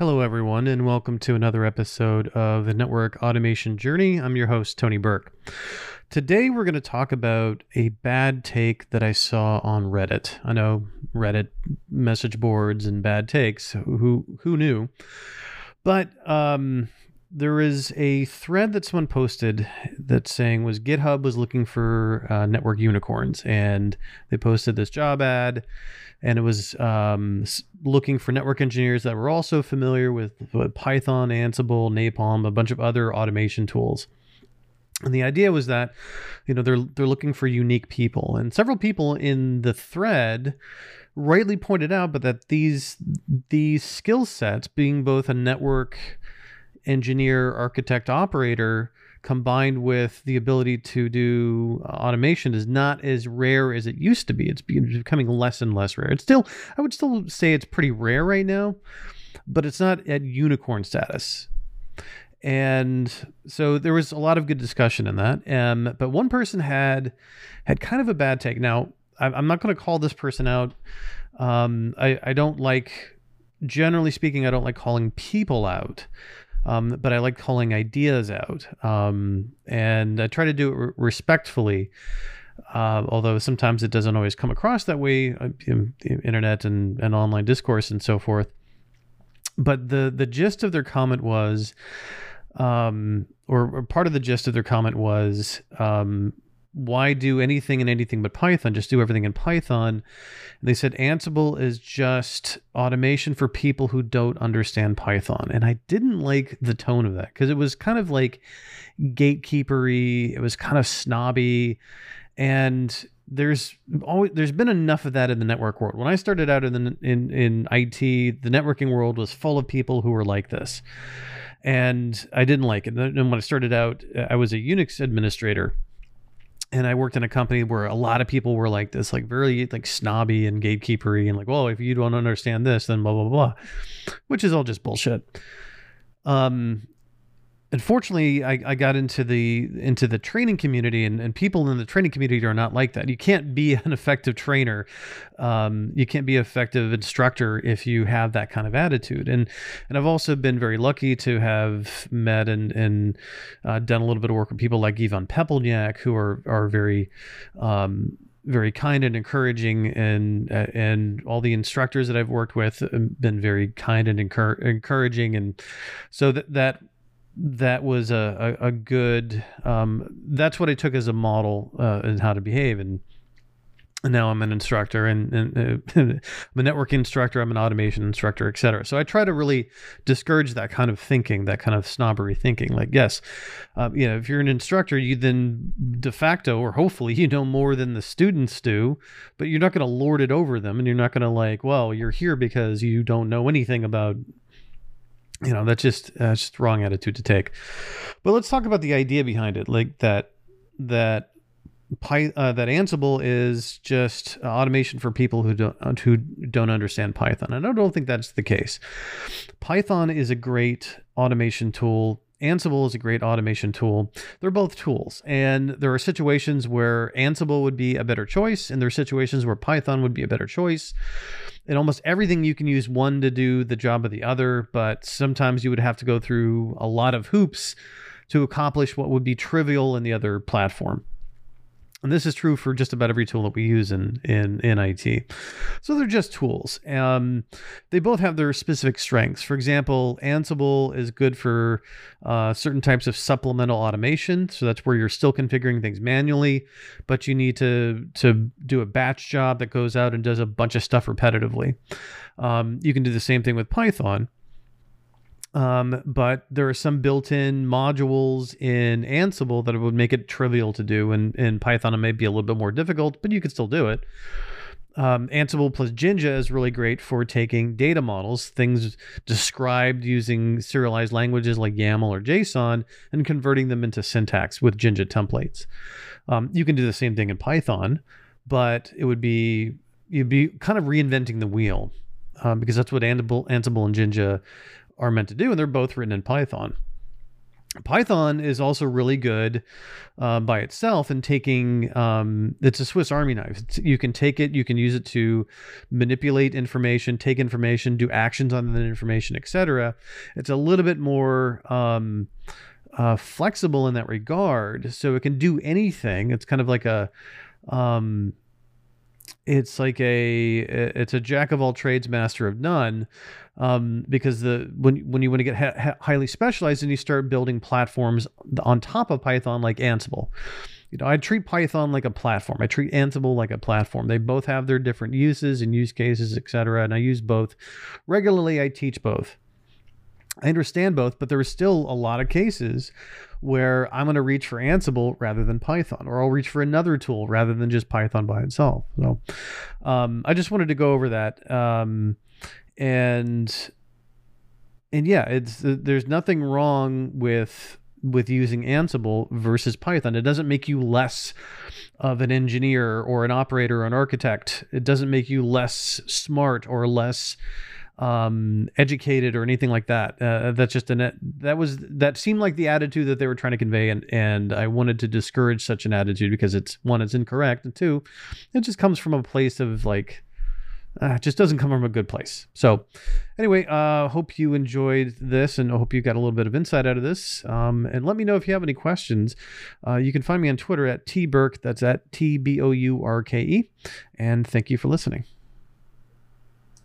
Hello, everyone, and welcome to another episode of the Network Automation Journey. I'm your host, Tony Bourke. Today, we're going to talk about a bad take that I saw on Reddit. I know Reddit message boards and bad takes. Who who knew? But um, there is a thread that someone posted that's saying was GitHub was looking for uh, network unicorns, and they posted this job ad and it was um, looking for network engineers that were also familiar with, with Python, Ansible, Napalm, a bunch of other automation tools. And the idea was that, you know, they're they're looking for unique people, and several people in the thread rightly pointed out, but that these these skill sets, being both a network engineer, architect, operator, combined with the ability to do uh, automation is not as rare as it used to be. It's becoming less and less rare. It's still, I would still say it's pretty rare right now, but it's not at unicorn status. And so there was a lot of good discussion in that. Um, but one person had had kind of a bad take. Now, I'm not going to call this person out. Um, I, I don't like, generally speaking, I don't like calling people out um, but I like calling ideas out. Um, and I try to do it re- respectfully, uh, although sometimes it doesn't always come across that way uh, in, in internet and, and online discourse and so forth. But the, the gist of their comment was, um, or, or, part of the gist of their comment was, um, why do anything and anything but Python? Just do everything in Python. And they said Ansible is just automation for people who don't understand Python. And I didn't like the tone of that because it was kind of like gatekeepery. It was kind of snobby. And there's always there's been enough of that in the network world. When I started out in the, in in IT, the networking world was full of people who were like this. And I didn't like it. And when I started out, uh, I was a Unix administrator and I worked in a company where a lot of people were like this, like very like snobby and gatekeepery, and like, well, if you don't understand this, then blah blah blah, which is all just bullshit. Um, unfortunately I, I got into the into the training community and, and people in the training community are not like that. You can't be an effective trainer. Um, you can't be an effective instructor if you have that kind of attitude. And and i've also been very lucky to have met and and uh, done a little bit of work with people like Ivan Pepelnjak who are are very um, very kind and encouraging and uh, and all the instructors that I've worked with have been very kind and encouraging. And so that that that was a, a, a good um, that's what I took as a model uh, in how to behave. And, now I'm an instructor and, and uh, I'm a network instructor I'm an automation instructor etc so I try to really discourage that kind of thinking that kind of snobbery thinking. Like yes uh, you know if you're an instructor you then de facto or hopefully you know more than the students do but you're not going to lord it over them and you're not going to like well you're here because you don't know anything about you know that's just that's just wrong attitude to take but let's talk about the idea behind it like that that Py, uh, that Ansible is just uh, automation for people who don't uh, who don't understand Python, and I don't think that's the case. Python is a great automation tool Ansible is a great automation tool. They're both tools, and there are situations where Ansible would be a better choice, and there are situations where Python would be a better choice. In almost everything, you can use one to do the job of the other, but sometimes you would have to go through a lot of hoops to accomplish what would be trivial in the other platform. And this is true for just about every tool that we use in in, in IT. So they're just tools. Um, they both have their specific strengths. For example, Ansible is good for uh, certain types of supplemental automation. So that's where you're still configuring things manually, but you need to to do a batch job that goes out and does a bunch of stuff repetitively. Um, you can do the same thing with Python. Um, but there are some built-in modules in Ansible that would make it trivial to do, and in Python it may be a little bit more difficult, but you can still do it. Um, Ansible plus Jinja is really great for taking data models, things described using serialized languages like YAML or JSON, and converting them into syntax with Jinja templates. Um, you can do the same thing in Python, but it would be you'd be kind of reinventing the wheel um, because that's what Ansible, Ansible and Jinja are meant to do, and they're both written in Python. Python is also really good uh, by itself in taking um, it's a Swiss Army knife. It's, you can take it, you can use it to manipulate information, take information, do actions on that information, etc. It's a little bit more um, uh, flexible in that regard, so it can do anything. It's kind of like a um, it's like a it's a jack of all trades, master of none um, because the when when you want to get ha- highly specialized and you start building platforms on top of Python like Ansible. You know, I treat Python like a platform. I treat Ansible like a platform. They both have their different uses and use cases, etc. And I use both regularly. I teach both. I understand both, but there are still a lot of cases where I'm going to reach for Ansible rather than Python, or I'll reach for another tool rather than just Python by itself. So um, I just wanted to go over that. Um, and and yeah, it's there's nothing wrong with with using Ansible versus Python. It doesn't make you less of an engineer or an operator or an architect. It doesn't make you less smart or less um, educated or anything like that. Uh, that's just a that was that seemed like the attitude that they were trying to convey, and and I wanted to discourage such an attitude because it's one, it's incorrect, and two, it just comes from a place of like uh, just doesn't come from a good place. So, anyway, uh, hope you enjoyed this and I hope you got a little bit of insight out of this. Um, and let me know if you have any questions. Uh, you can find me on Twitter at tbourke. That's at T B O U R K E. And thank you for listening.